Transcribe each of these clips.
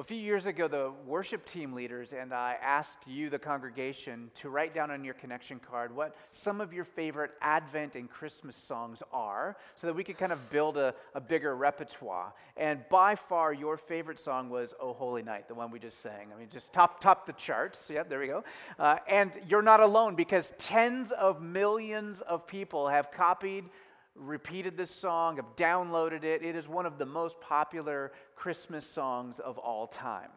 A few years ago, the worship team leaders and I asked you, the congregation, to write down on your connection card what some of your favorite Advent and Christmas songs are so that we could kind of build a, a bigger repertoire. And by far, your favorite song was Oh Holy Night, the one we just sang. I mean, just top, top the charts. Yeah, there we go. Uh, and you're not alone because tens of millions of people have copied repeated this song, have downloaded it. It is one of the most popular Christmas songs of all time.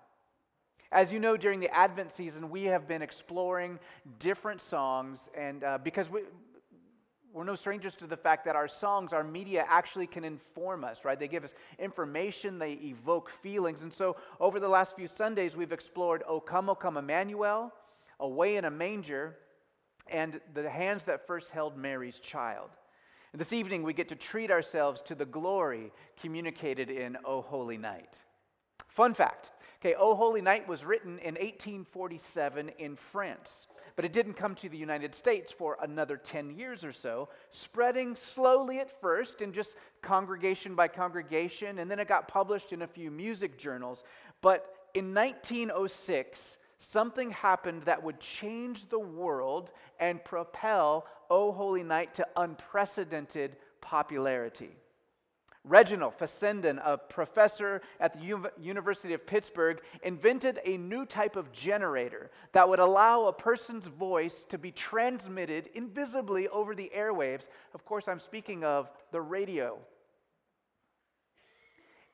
As you know, during the Advent season, we have been exploring different songs, and uh, because we, we're no strangers to the fact that our songs, our media actually can inform us, right? They give us information, they evoke feelings. And so over the last few Sundays, we've explored O Come, O Come Emmanuel, Away in a Manger, and the hands that first held Mary's child. And this evening, we get to treat ourselves to the glory communicated in O Holy Night. Fun fact okay, O Holy Night was written in 1847 in France, but it didn't come to the United States for another 10 years or so, spreading slowly at first in just congregation by congregation, and then it got published in a few music journals. But in 1906, something happened that would change the world and propel O Holy Night to unprecedented popularity. Reginald Fessenden, a professor at the U- University of Pittsburgh, invented a new type of generator that would allow a person's voice to be transmitted invisibly over the airwaves. Of course, I'm speaking of the radio.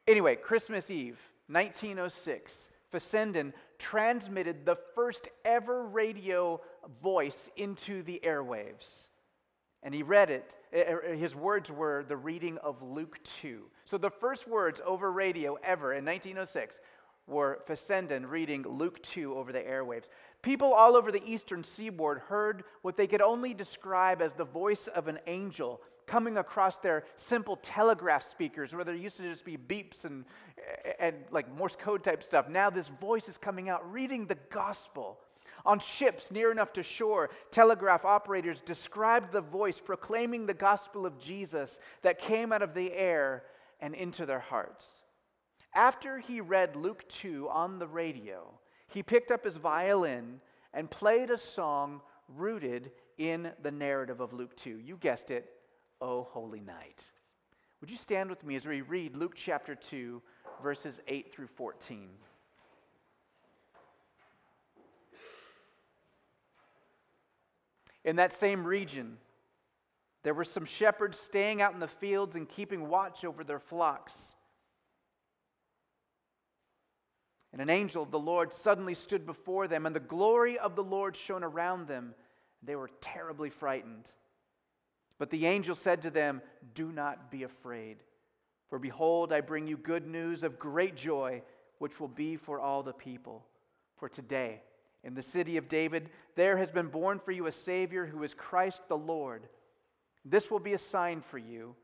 Anyway, Christmas Eve, 1906, Fessenden transmitted the first ever radio voice into the airwaves. And he read it. Eh, eh, his words were the reading of Luke 2. So the first words over radio ever in 1906 were Fessenden reading Luke 2 over the airwaves. People all over the eastern seaboard heard what they could only describe as the voice of an angel coming across their simple telegraph speakers where there used to just be beeps and, and like Morse code type stuff. Now this voice is coming out reading the gospel. On ships near enough to shore, telegraph operators described the voice proclaiming the gospel of Jesus that came out of the air and into their hearts. After he read Luke 2 on the radio, he picked up his violin and played a song rooted in the narrative of Luke 2. You guessed it, O Holy Night. Would you stand with me as we read Luke chapter 2, verses 8 through 14? In that same region, there were some shepherds staying out in the fields and keeping watch over their flocks. And an angel of the Lord suddenly stood before them, and the glory of the Lord shone around them. They were terribly frightened. But the angel said to them, Do not be afraid, for behold, I bring you good news of great joy, which will be for all the people. For today, in the city of David, there has been born for you a Savior who is Christ the Lord. This will be a sign for you.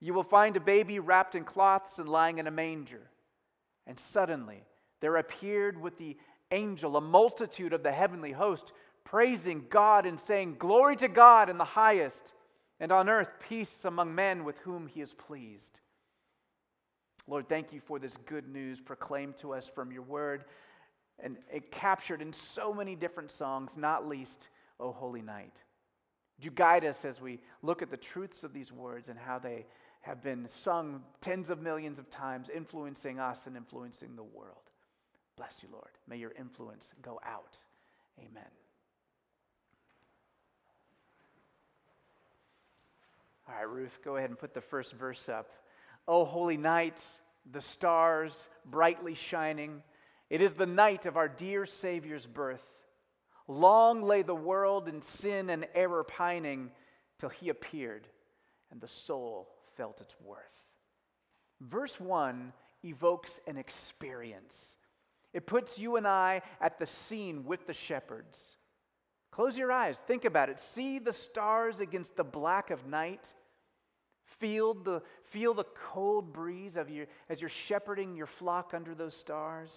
You will find a baby wrapped in cloths and lying in a manger. And suddenly there appeared with the angel a multitude of the heavenly host, praising God and saying, Glory to God in the highest and on earth peace among men with whom he is pleased. Lord, thank you for this good news proclaimed to us from your word and it captured in so many different songs, not least, O Holy Night. Would you guide us as we look at the truths of these words and how they have been sung tens of millions of times, influencing us and influencing the world? Bless you, Lord. May your influence go out. Amen. All right, Ruth, go ahead and put the first verse up. Oh, holy night, the stars brightly shining. It is the night of our dear Savior's birth. Long lay the world in sin and error pining till he appeared and the soul felt its worth. Verse 1 evokes an experience. It puts you and I at the scene with the shepherds. Close your eyes, think about it. See the stars against the black of night. Feel the, feel the cold breeze of your, as you're shepherding your flock under those stars.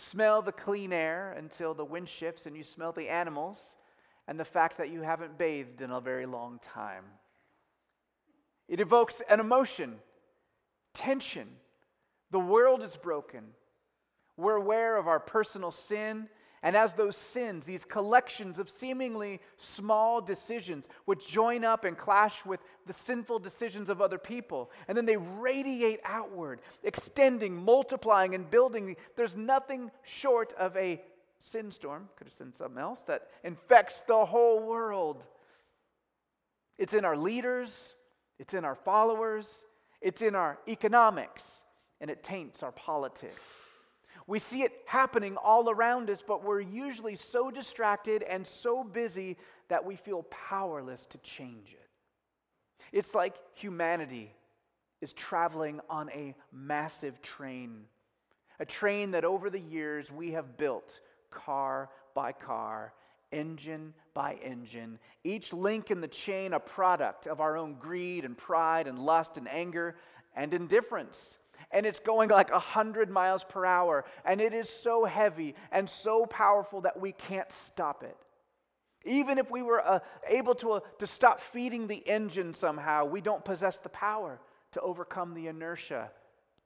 Smell the clean air until the wind shifts and you smell the animals and the fact that you haven't bathed in a very long time. It evokes an emotion, tension. The world is broken. We're aware of our personal sin. And as those sins, these collections of seemingly small decisions, which join up and clash with the sinful decisions of other people, and then they radiate outward, extending, multiplying, and building, there's nothing short of a sin storm, could have said something else, that infects the whole world. It's in our leaders, it's in our followers, it's in our economics, and it taints our politics. We see it happening all around us, but we're usually so distracted and so busy that we feel powerless to change it. It's like humanity is traveling on a massive train, a train that over the years we have built car by car, engine by engine, each link in the chain a product of our own greed and pride and lust and anger and indifference and it's going like 100 miles per hour, and it is so heavy and so powerful that we can't stop it. Even if we were uh, able to, uh, to stop feeding the engine somehow, we don't possess the power to overcome the inertia.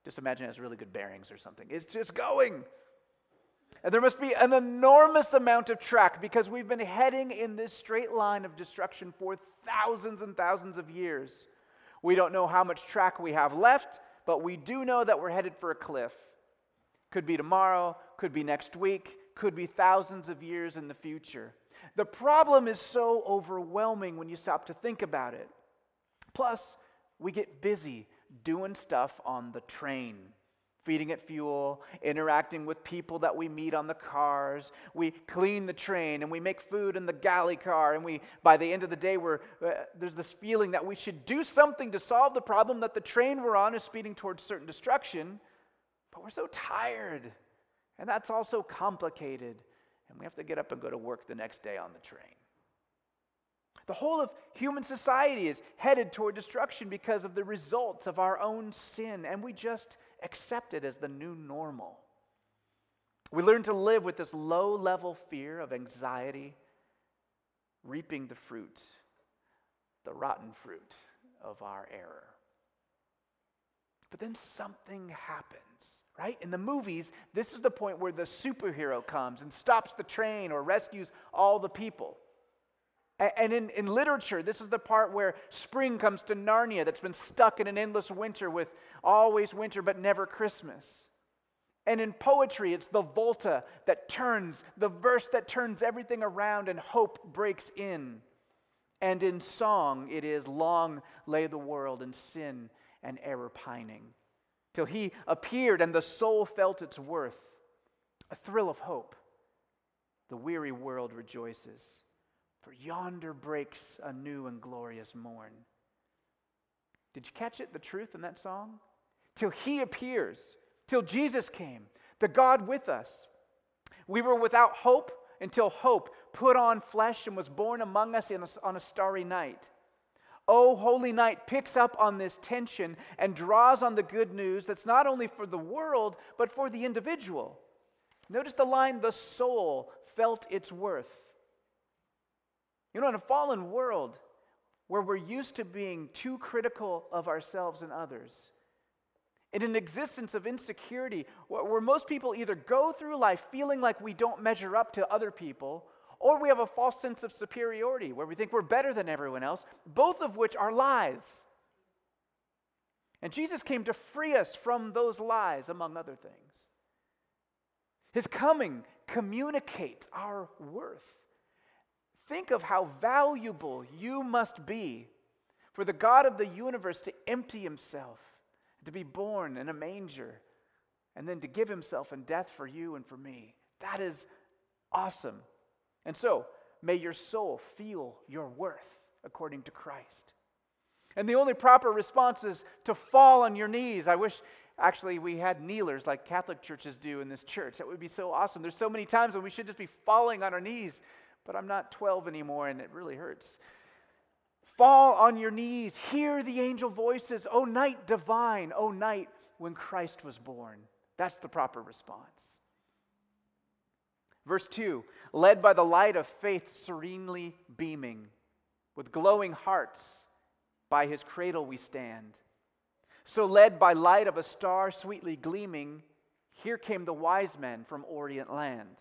Just imagine it has really good bearings or something. It's just going. And there must be an enormous amount of track because we've been heading in this straight line of destruction for thousands and thousands of years. We don't know how much track we have left but we do know that we're headed for a cliff. Could be tomorrow, could be next week, could be thousands of years in the future. The problem is so overwhelming when you stop to think about it. Plus, we get busy doing stuff on the train feeding it fuel, interacting with people that we meet on the cars. We clean the train and we make food in the galley car. And we, by the end of the day, we're, uh, there's this feeling that we should do something to solve the problem that the train we're on is speeding towards certain destruction. But we're so tired. And that's also complicated. And we have to get up and go to work the next day on the train. The whole of human society is headed toward destruction because of the results of our own sin, and we just accept it as the new normal. We learn to live with this low level fear of anxiety, reaping the fruit, the rotten fruit of our error. But then something happens, right? In the movies, this is the point where the superhero comes and stops the train or rescues all the people. And in, in literature, this is the part where spring comes to Narnia that's been stuck in an endless winter with always winter but never Christmas. And in poetry, it's the volta that turns, the verse that turns everything around and hope breaks in. And in song, it is long lay the world in sin and error pining, till he appeared and the soul felt its worth, a thrill of hope. The weary world rejoices. For yonder breaks a new and glorious morn. Did you catch it, the truth in that song? Till he appears, till Jesus came, the God with us. We were without hope until hope put on flesh and was born among us a, on a starry night. Oh, Holy Night picks up on this tension and draws on the good news that's not only for the world, but for the individual. Notice the line the soul felt its worth. You know, in a fallen world where we're used to being too critical of ourselves and others, in an existence of insecurity where most people either go through life feeling like we don't measure up to other people, or we have a false sense of superiority where we think we're better than everyone else, both of which are lies. And Jesus came to free us from those lies, among other things. His coming communicates our worth. Think of how valuable you must be for the God of the universe to empty himself, to be born in a manger, and then to give himself in death for you and for me. That is awesome. And so, may your soul feel your worth according to Christ. And the only proper response is to fall on your knees. I wish actually we had kneelers like Catholic churches do in this church. That would be so awesome. There's so many times when we should just be falling on our knees but I'm not 12 anymore and it really hurts. Fall on your knees, hear the angel voices, O night divine, O night when Christ was born. That's the proper response. Verse 2 led by the light of faith serenely beaming, with glowing hearts, by his cradle we stand. So, led by light of a star sweetly gleaming, Here came the wise men from Orient land.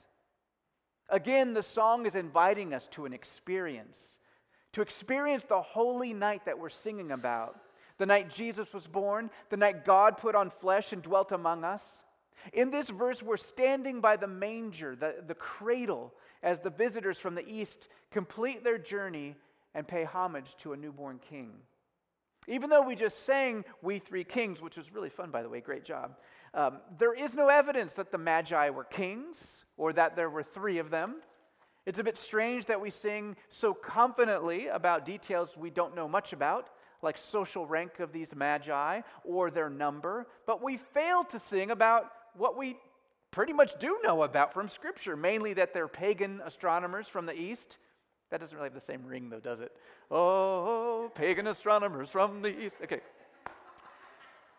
Again, the song is inviting us to an experience, to experience the holy night that we're singing about, the night Jesus was born, the night God put on flesh and dwelt among us. In this verse, we're standing by the manger, the, the cradle, as the visitors from the east complete their journey and pay homage to a newborn king. Even though we just sang We Three Kings, which was really fun, by the way, great job, um, there is no evidence that the Magi were kings or that there were three of them. It's a bit strange that we sing so confidently about details we don't know much about, like social rank of these magi or their number, but we fail to sing about what we pretty much do know about from Scripture, mainly that they're pagan astronomers from the east. That doesn't really have the same ring, though, does it? Oh, pagan astronomers from the east. Okay.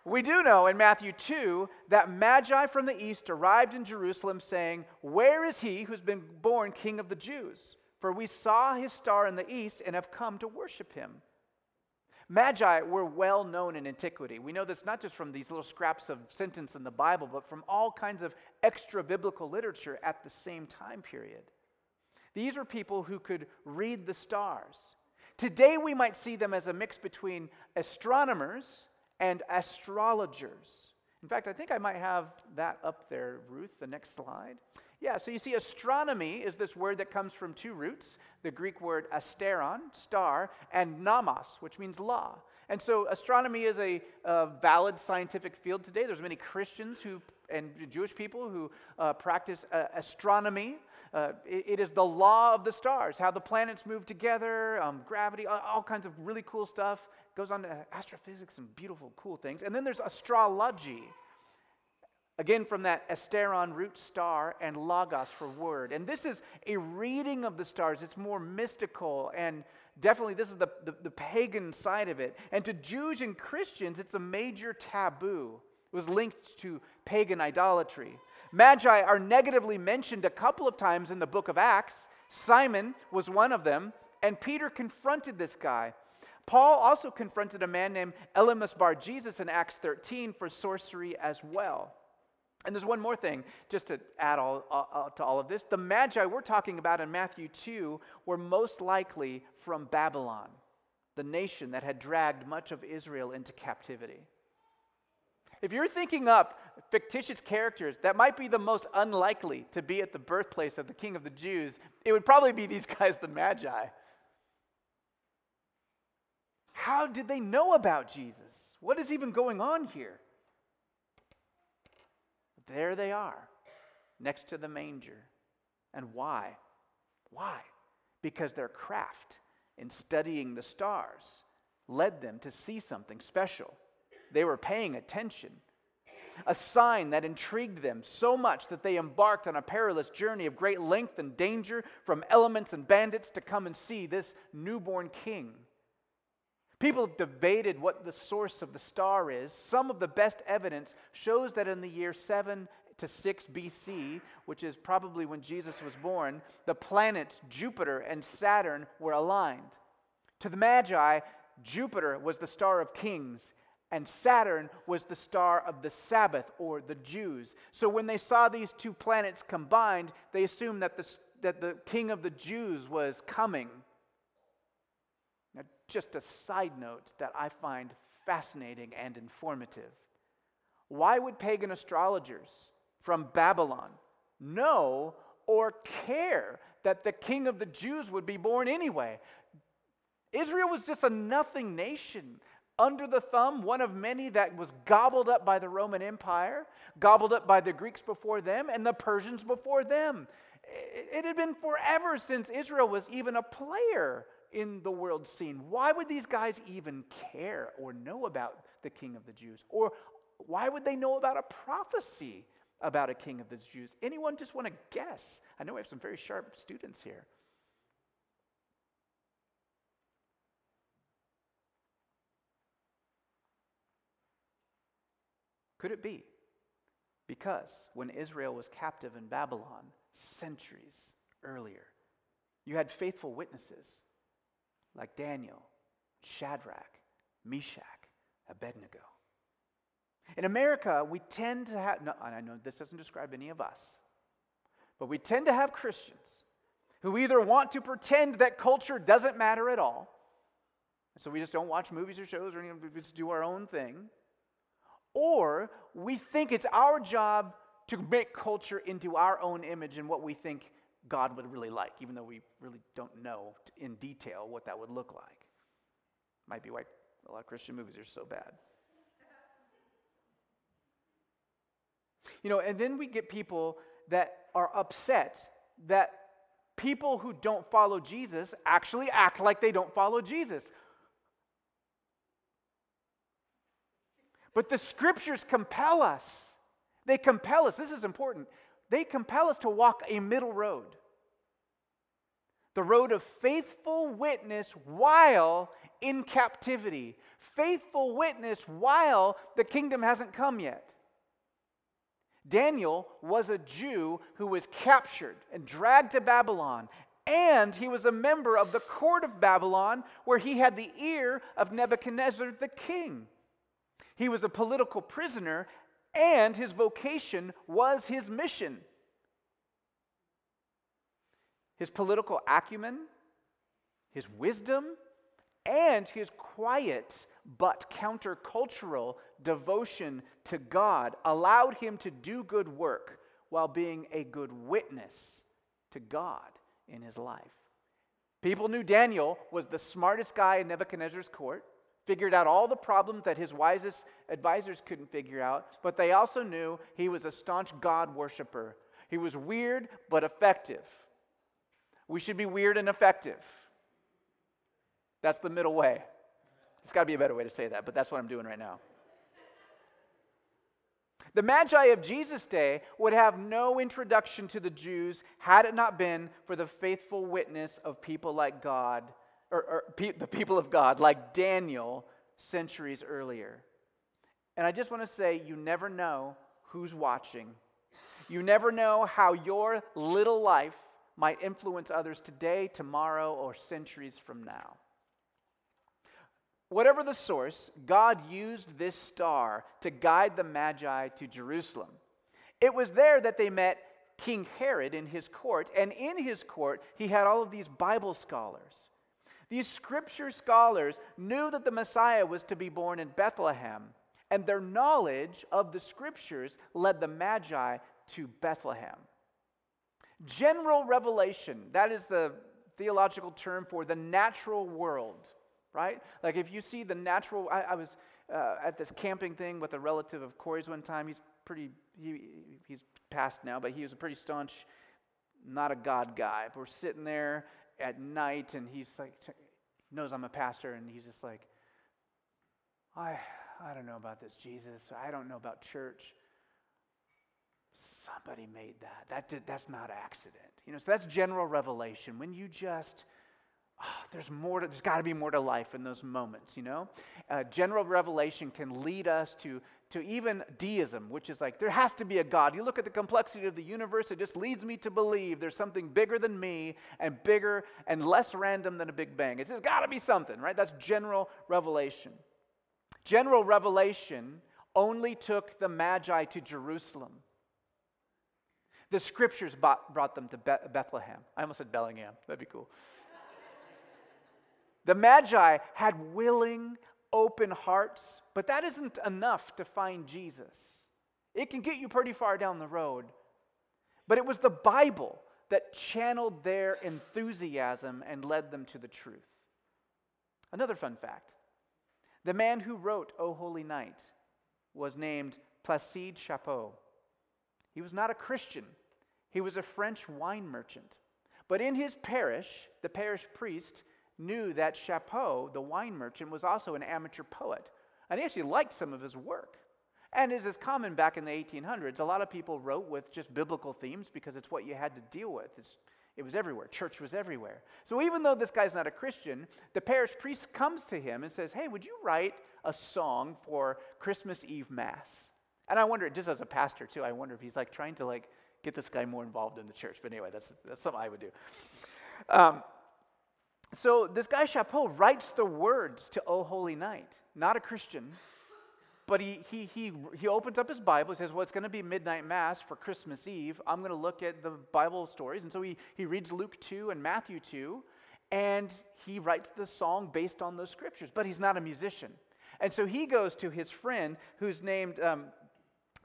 We do know in Matthew 2 that Magi from the east arrived in Jerusalem saying, Where is he who's been born king of the Jews? For we saw his star in the east and have come to worship him. Magi were well known in antiquity. We know this not just from these little scraps of sentence in the Bible, but from all kinds of extra biblical literature at the same time period. These were people who could read the stars. Today, we might see them as a mix between astronomers and astrologers. In fact, I think I might have that up there, Ruth, the next slide. Yeah, so you see, astronomy is this word that comes from two roots the Greek word asteron, star, and nomos, which means law. And so astronomy is a, a valid scientific field today. There's many Christians who and Jewish people who uh, practice uh, astronomy. Uh, it, it is the law of the stars, how the planets move together, um, gravity, all, all kinds of really cool stuff goes on to astrophysics and beautiful, cool things. And then there's astrology. Again, from that asteron root star and logos for word. And this is a reading of the stars. It's more mystical and definitely this is the, the, the, pagan side of it. And to Jews and Christians, it's a major taboo. It was linked to pagan idolatry. Magi are negatively mentioned a couple of times in the book of Acts. Simon was one of them, and Peter confronted this guy. Paul also confronted a man named Elymas Bar Jesus in Acts 13 for sorcery as well. And there's one more thing, just to add all, uh, to all of this. The Magi we're talking about in Matthew 2 were most likely from Babylon, the nation that had dragged much of Israel into captivity. If you're thinking up fictitious characters that might be the most unlikely to be at the birthplace of the king of the Jews, it would probably be these guys, the Magi. How did they know about Jesus? What is even going on here? There they are, next to the manger. And why? Why? Because their craft in studying the stars led them to see something special. They were paying attention. A sign that intrigued them so much that they embarked on a perilous journey of great length and danger from elements and bandits to come and see this newborn king. People have debated what the source of the star is. Some of the best evidence shows that in the year 7 to 6 BC, which is probably when Jesus was born, the planets Jupiter and Saturn were aligned. To the Magi, Jupiter was the star of kings, and Saturn was the star of the Sabbath or the Jews. So when they saw these two planets combined, they assumed that the, that the king of the Jews was coming. Now, just a side note that I find fascinating and informative. Why would pagan astrologers from Babylon know or care that the king of the Jews would be born anyway? Israel was just a nothing nation under the thumb, one of many that was gobbled up by the Roman Empire, gobbled up by the Greeks before them, and the Persians before them. It had been forever since Israel was even a player in the world scene. Why would these guys even care or know about the king of the Jews? Or why would they know about a prophecy about a king of the Jews? Anyone just want to guess? I know we have some very sharp students here. Could it be because when Israel was captive in Babylon centuries earlier, you had faithful witnesses like Daniel, Shadrach, Meshach, Abednego. In America, we tend to have, no, I know this doesn't describe any of us, but we tend to have Christians who either want to pretend that culture doesn't matter at all, so we just don't watch movies or shows or anything, we just do our own thing, or we think it's our job to make culture into our own image and what we think God would really like, even though we really don't know in detail what that would look like. Might be why a lot of Christian movies are so bad. You know, and then we get people that are upset that people who don't follow Jesus actually act like they don't follow Jesus. But the scriptures compel us. They compel us. This is important. They compel us to walk a middle road the road of faithful witness while in captivity, faithful witness while the kingdom hasn't come yet. Daniel was a Jew who was captured and dragged to Babylon, and he was a member of the court of Babylon where he had the ear of Nebuchadnezzar the king. He was a political prisoner, and his vocation was his mission. His political acumen, his wisdom, and his quiet but countercultural devotion to God allowed him to do good work while being a good witness to God in his life. People knew Daniel was the smartest guy in Nebuchadnezzar's court, figured out all the problems that his wisest advisors couldn't figure out, but they also knew he was a staunch God worshiper. He was weird but effective. We should be weird and effective. That's the middle way. There's got to be a better way to say that, but that's what I'm doing right now. The Magi of Jesus' day would have no introduction to the Jews had it not been for the faithful witness of people like God, or, or pe- the people of God, like Daniel centuries earlier. And I just want to say, you never know who's watching. You never know how your little life might influence others today, tomorrow, or centuries from now. Whatever the source, God used this star to guide the Magi to Jerusalem. It was there that they met King Herod in his court, and in his court, he had all of these Bible scholars. These scripture scholars knew that the Messiah was to be born in Bethlehem, and their knowledge of the scriptures led the Magi to Bethlehem. General revelation, that is the theological term for the natural world right? Like if you see the natural, I, I was uh, at this camping thing with a relative of Corey's one time. He's pretty, he, he's passed now, but he was a pretty staunch, not a God guy. We're sitting there at night, and he's like, knows I'm a pastor, and he's just like, I, I don't know about this Jesus. I don't know about church. Somebody made that. That did, that's not accident. You know, so that's general revelation. When you just oh, there's more to, there's got to be more to life in those moments you know uh, general revelation can lead us to to even deism which is like there has to be a god you look at the complexity of the universe it just leads me to believe there's something bigger than me and bigger and less random than a big bang it's just got to be something right that's general revelation general revelation only took the magi to jerusalem the scriptures brought, brought them to Bethlehem. I almost said Bellingham. That'd be cool. The Magi had willing, open hearts, but that isn't enough to find Jesus. It can get you pretty far down the road. But it was the Bible that channeled their enthusiasm and led them to the truth. Another fun fact the man who wrote O Holy Night was named Placide Chappeau. He was not a Christian, he was a French wine merchant. But in his parish, the parish priest knew that Chapeau, the wine merchant, was also an amateur poet. And he actually liked some of his work. And as is common back in the 1800s, a lot of people wrote with just biblical themes because it's what you had to deal with. It's, it was everywhere. Church was everywhere. So even though this guy's not a Christian, the parish priest comes to him and says, Hey, would you write a song for Christmas Eve Mass? And I wonder, just as a pastor too, I wonder if he's like trying to like get this guy more involved in the church. But anyway, that's, that's something I would do. Um, so this guy Chappeau writes the words to O Holy Night, not a Christian. but he, he, he, he opens up his Bible. He says, Well, it's going to be midnight mass for Christmas Eve. I'm going to look at the Bible stories. And so he, he reads Luke 2 and Matthew 2, and he writes the song based on those scriptures. But he's not a musician. And so he goes to his friend who's named, um,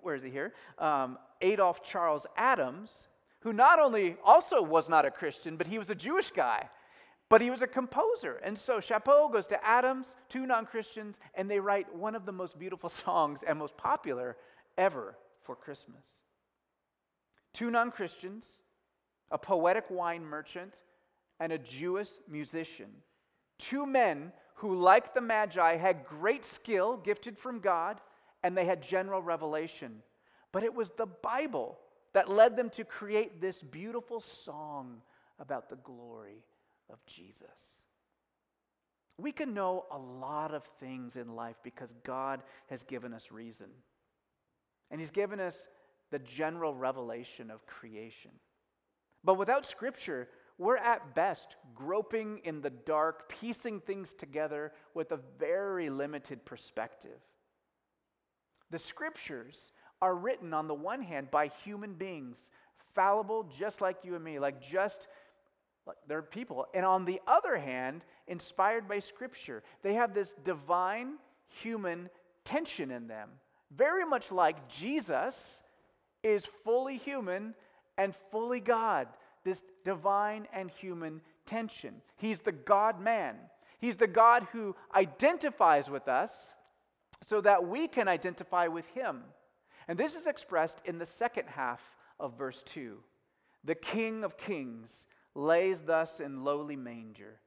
where is he here? Um, Adolph Charles Adams, who not only also was not a Christian, but he was a Jewish guy. But he was a composer. And so Chapeau goes to Adams, two non Christians, and they write one of the most beautiful songs and most popular ever for Christmas. Two non Christians, a poetic wine merchant, and a Jewish musician. Two men who, like the Magi, had great skill gifted from God, and they had general revelation. But it was the Bible that led them to create this beautiful song about the glory of Jesus. We can know a lot of things in life because God has given us reason. And He's given us the general revelation of creation. But without Scripture, we're at best groping in the dark, piecing things together with a very limited perspective. The Scriptures are written, on the one hand, by human beings, fallible just like you and me, like just they're people. And on the other hand, inspired by Scripture, they have this divine human tension in them. Very much like Jesus is fully human and fully God. This divine and human tension. He's the God man. He's the God who identifies with us so that we can identify with him. And this is expressed in the second half of verse 2. The King of Kings lays thus in lowly manger.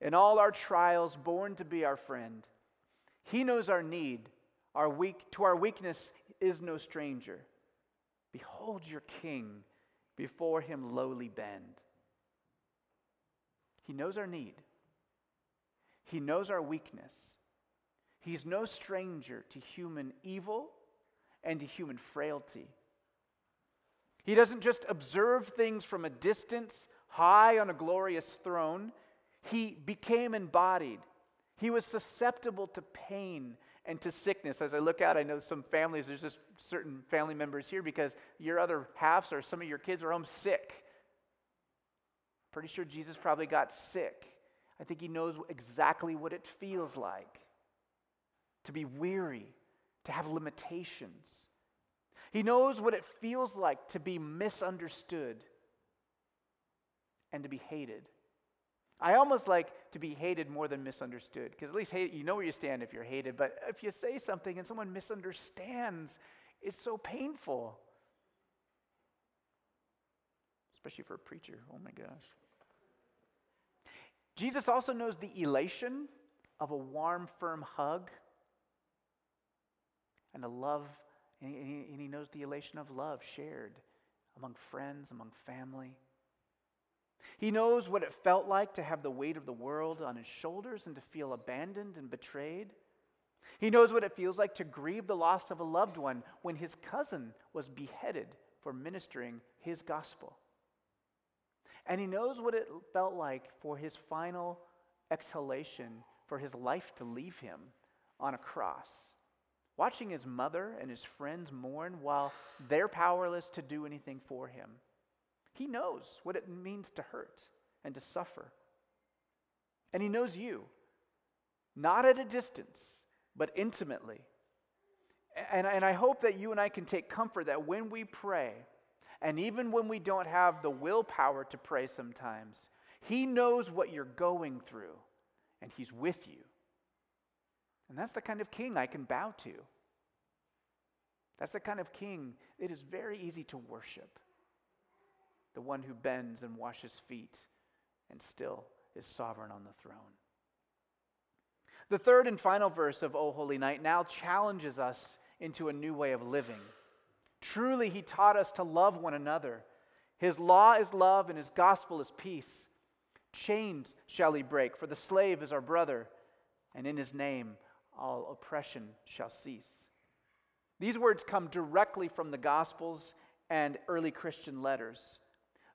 In all our trials, born to be our friend. He knows our need. Our weak, to our weakness is no stranger. Behold your king, before him lowly bend. He knows our need. He knows our weakness. He's no stranger to human evil and to human frailty. He doesn't just observe things from a distance high on a glorious throne, he became embodied. He was susceptible to pain and to sickness. As I look out, I know some families, there's just certain family members here because your other halves or some of your kids are home sick. Pretty sure Jesus probably got sick. I think he knows exactly what it feels like to be weary, to have limitations. He knows what it feels like to be misunderstood and to be hated. I almost like to be hated more than misunderstood because at least hate, you know where you stand if you're hated. But if you say something and someone misunderstands, it's so painful. Especially for a preacher. Oh my gosh. Jesus also knows the elation of a warm, firm hug and a love, and he, and he knows the elation of love shared among friends, among family. He knows what it felt like to have the weight of the world on his shoulders and to feel abandoned and betrayed. He knows what it feels like to grieve the loss of a loved one when his cousin was beheaded for ministering his gospel. And he knows what it felt like for his final exhalation, for his life to leave him on a cross. Watching his mother and his friends mourn while they're powerless to do anything for him. He knows what it means to hurt and to suffer. And He knows you, not at a distance, but intimately. And, and I hope that you and I can take comfort that when we pray, and even when we don't have the willpower to pray sometimes, He knows what you're going through, and He's with you. And that's the kind of king I can bow to. That's the kind of king it is very easy to worship the one who bends and washes feet and still is sovereign on the throne. The third and final verse of O Holy Night now challenges us into a new way of living. Truly, he taught us to love one another. His law is love, and his gospel is peace. Chains shall he break, for the slave is our brother, and in his name all oppression shall cease. These words come directly from the Gospels and early Christian letters.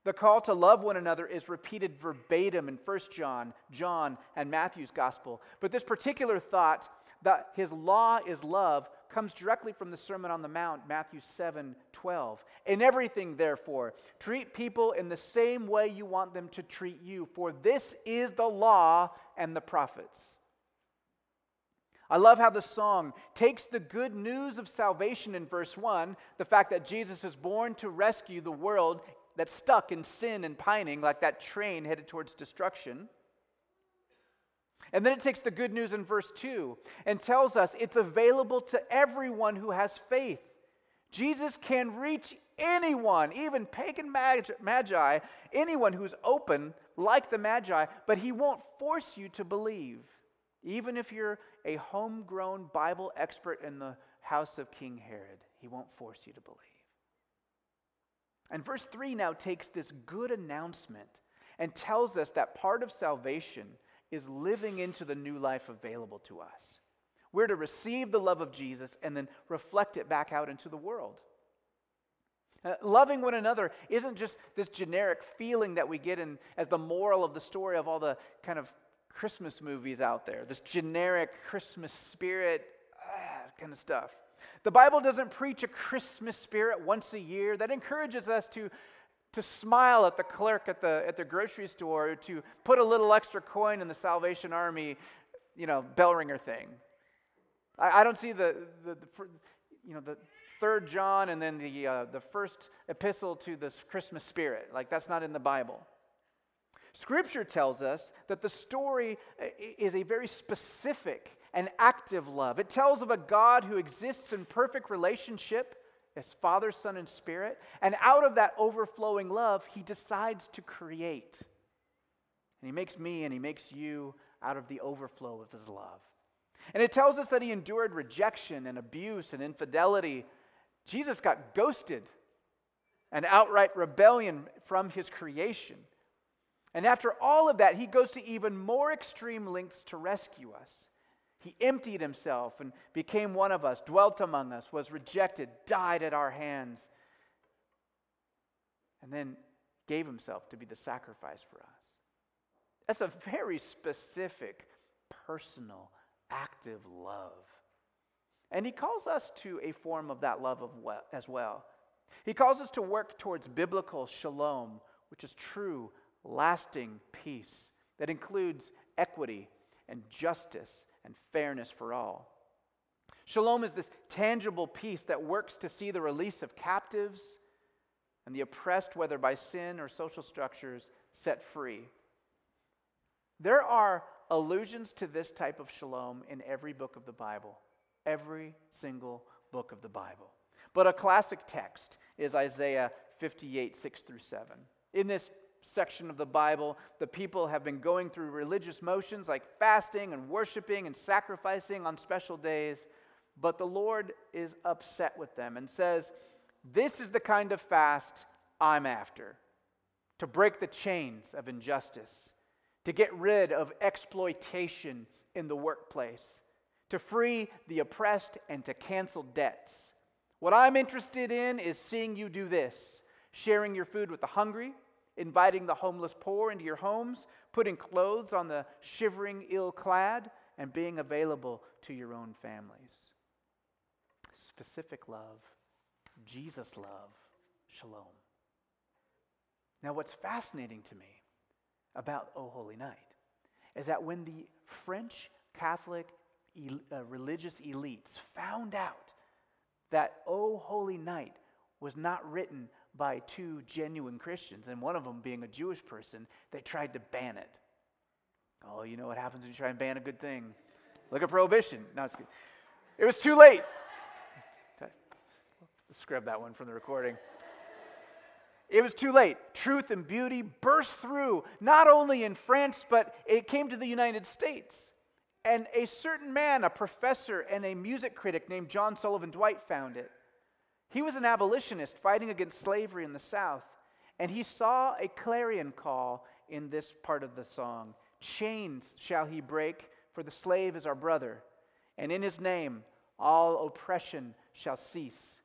The call to love one another is repeated verbatim in 1 John, John, and Matthew's gospel. But this particular thought that his law is love comes directly from the Sermon on the Mount, Matthew 7 12. In everything, therefore, treat people in the same way you want them to treat you, for this is the law and the prophets. I love how the song takes the good news of salvation in verse 1, the fact that Jesus is born to rescue the world that's stuck in sin and pining, like that train headed towards destruction. And then it takes the good news in verse 2 and tells us it's available to everyone who has faith. Jesus can reach anyone, even pagan magi, anyone who's open, like the magi, but he won't force you to believe, even if you're a homegrown Bible expert in the house of King Herod. He won't force you to believe. And verse 3 now takes this good announcement and tells us that part of salvation is living into the new life available to us. We're to receive the love of Jesus and then reflect it back out into the world. Uh, loving one another isn't just this generic feeling that we get in as the moral of the story of all the kind of Christmas movies out there, this generic Christmas spirit ah, kind of stuff. The Bible doesn't preach a Christmas spirit once a year that encourages us to, to smile at the clerk at the, at the grocery store, to put a little extra coin in the Salvation Army, you know, bell ringer thing. I, I don't see the, the, the, you know, the third John and then the, uh, the first epistle to this Christmas spirit. Like, that's not in the Bible. Scripture tells us that the story uh, is a very specific and active love. It tells of a God who exists in perfect relationship as Father, Son, and Spirit. And out of that overflowing love, He decides to create. And He makes me and He makes you out of the overflow of His love. And it tells us that He endured rejection and abuse and infidelity. Jesus got ghosted and outright rebellion from His creation. And after all of that, He goes to even more extreme lengths to rescue us. He emptied himself and became one of us, dwelt among us, was rejected, died at our hands, and then gave himself to be the sacrifice for us. That's a very specific, personal, active love. And he calls us to a form of that love as well. He calls us to work towards biblical shalom, which is true, lasting peace that includes equity and justice and fairness for all. Shalom is this tangible peace that works to see the release of captives and the oppressed, whether by sin or social structures, set free. There are allusions to this type of shalom in every book of the Bible, every single book of the Bible. But a classic text is Isaiah 58, 6 through 7. In this section of the Bible, the people have been going through religious motions like fasting and worshiping and sacrificing on special days, but the Lord is upset with them and says, This is the kind of fast I'm after to break the chains of injustice, to get rid of exploitation in the workplace, to free the oppressed, and to cancel debts. What I'm interested in is seeing you do this sharing your food with the hungry inviting the homeless poor into your homes, putting clothes on the shivering ill clad, and being available to your own families. Specific love, Jesus love, shalom. Now, what's fascinating to me about O Holy Night is that when the French Catholic el- uh, religious elites found out that O Holy Night was not written by two genuine Christians, and one of them being a Jewish person, they tried to ban it. Oh, you know what happens when you try and ban a good thing? Look at prohibition. No, it's good. It was too late. Scrub that one from the recording. It was too late. Truth and beauty burst through, not only in France, but it came to the United States. And a certain man, a professor and a music critic named John Sullivan Dwight, found it. He was an abolitionist fighting against slavery in the South, and he saw a clarion call in this part of the song Chains shall he break, for the slave is our brother, and in his name all oppression shall cease.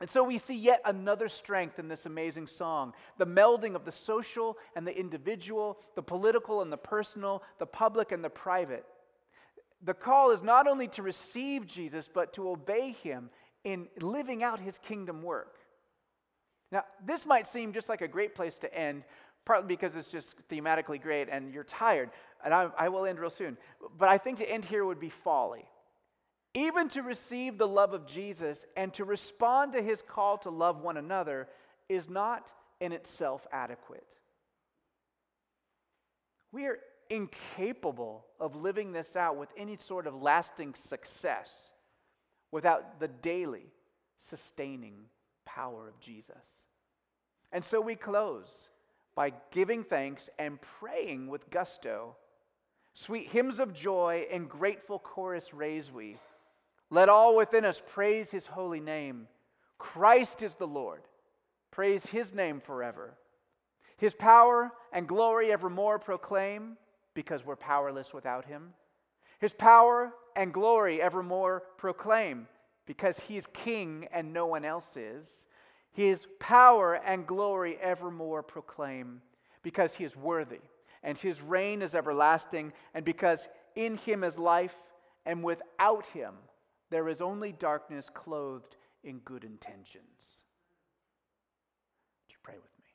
And so we see yet another strength in this amazing song the melding of the social and the individual, the political and the personal, the public and the private. the call is not only to receive Jesus, but to obey him in living out his kingdom work. Now, this might seem just like a great place to end, partly because it's just thematically great and you're tired, and I, I, will end real soon. But I think to end here would be folly. Even to receive the love of Jesus and to respond to his call to love one another is not in itself adequate. We are incapable of living this out with any sort of lasting success without the daily sustaining power of Jesus. And so we close by giving thanks and praying with gusto. Sweet hymns of joy and grateful chorus raise we. Let all within us praise his holy name. Christ is the Lord. Praise his name forever. His power and glory evermore proclaim because we're powerless without him. His power and glory evermore proclaim because he is king and no one else is. His power and glory evermore proclaim because he is worthy and his reign is everlasting and because in him is life and without him there is only darkness clothed in good intentions. Would you pray with me?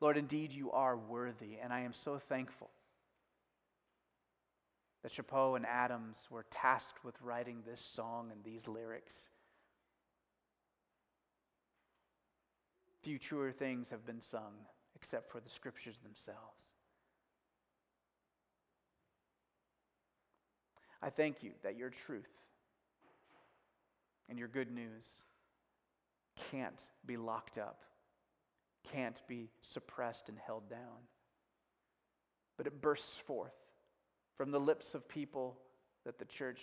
Lord, indeed you are worthy, and I am so thankful that Chapot and Adams were tasked with writing this song and these lyrics. Few truer things have been sung except for the scriptures themselves. I thank you that your truth and your good news can't be locked up, can't be suppressed and held down, but it bursts forth from the lips of people that the church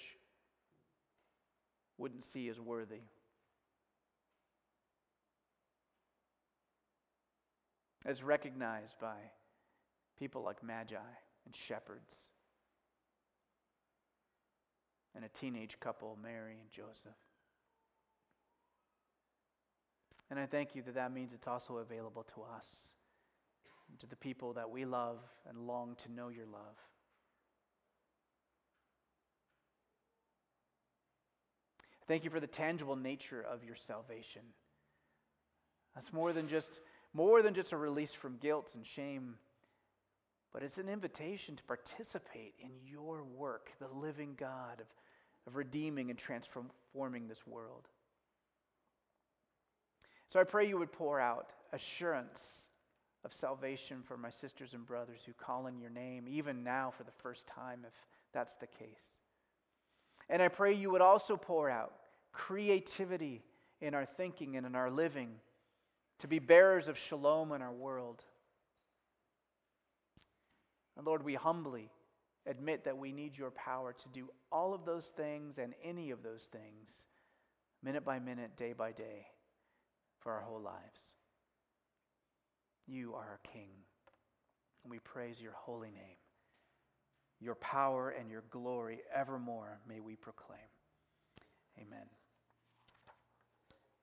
wouldn't see as worthy. as recognized by people like Magi and shepherds and a teenage couple, Mary and Joseph. And I thank you that that means it's also available to us, to the people that we love and long to know your love. Thank you for the tangible nature of your salvation. That's more than just more than just a release from guilt and shame, but it's an invitation to participate in your work, the living God of, of redeeming and transforming this world. So I pray you would pour out assurance of salvation for my sisters and brothers who call in your name, even now for the first time, if that's the case. And I pray you would also pour out creativity in our thinking and in our living to be bearers of shalom in our world. And Lord, we humbly admit that we need your power to do all of those things and any of those things, minute by minute, day by day, for our whole lives. You are our King, and we praise your holy name. Your power and your glory evermore may we proclaim. Amen.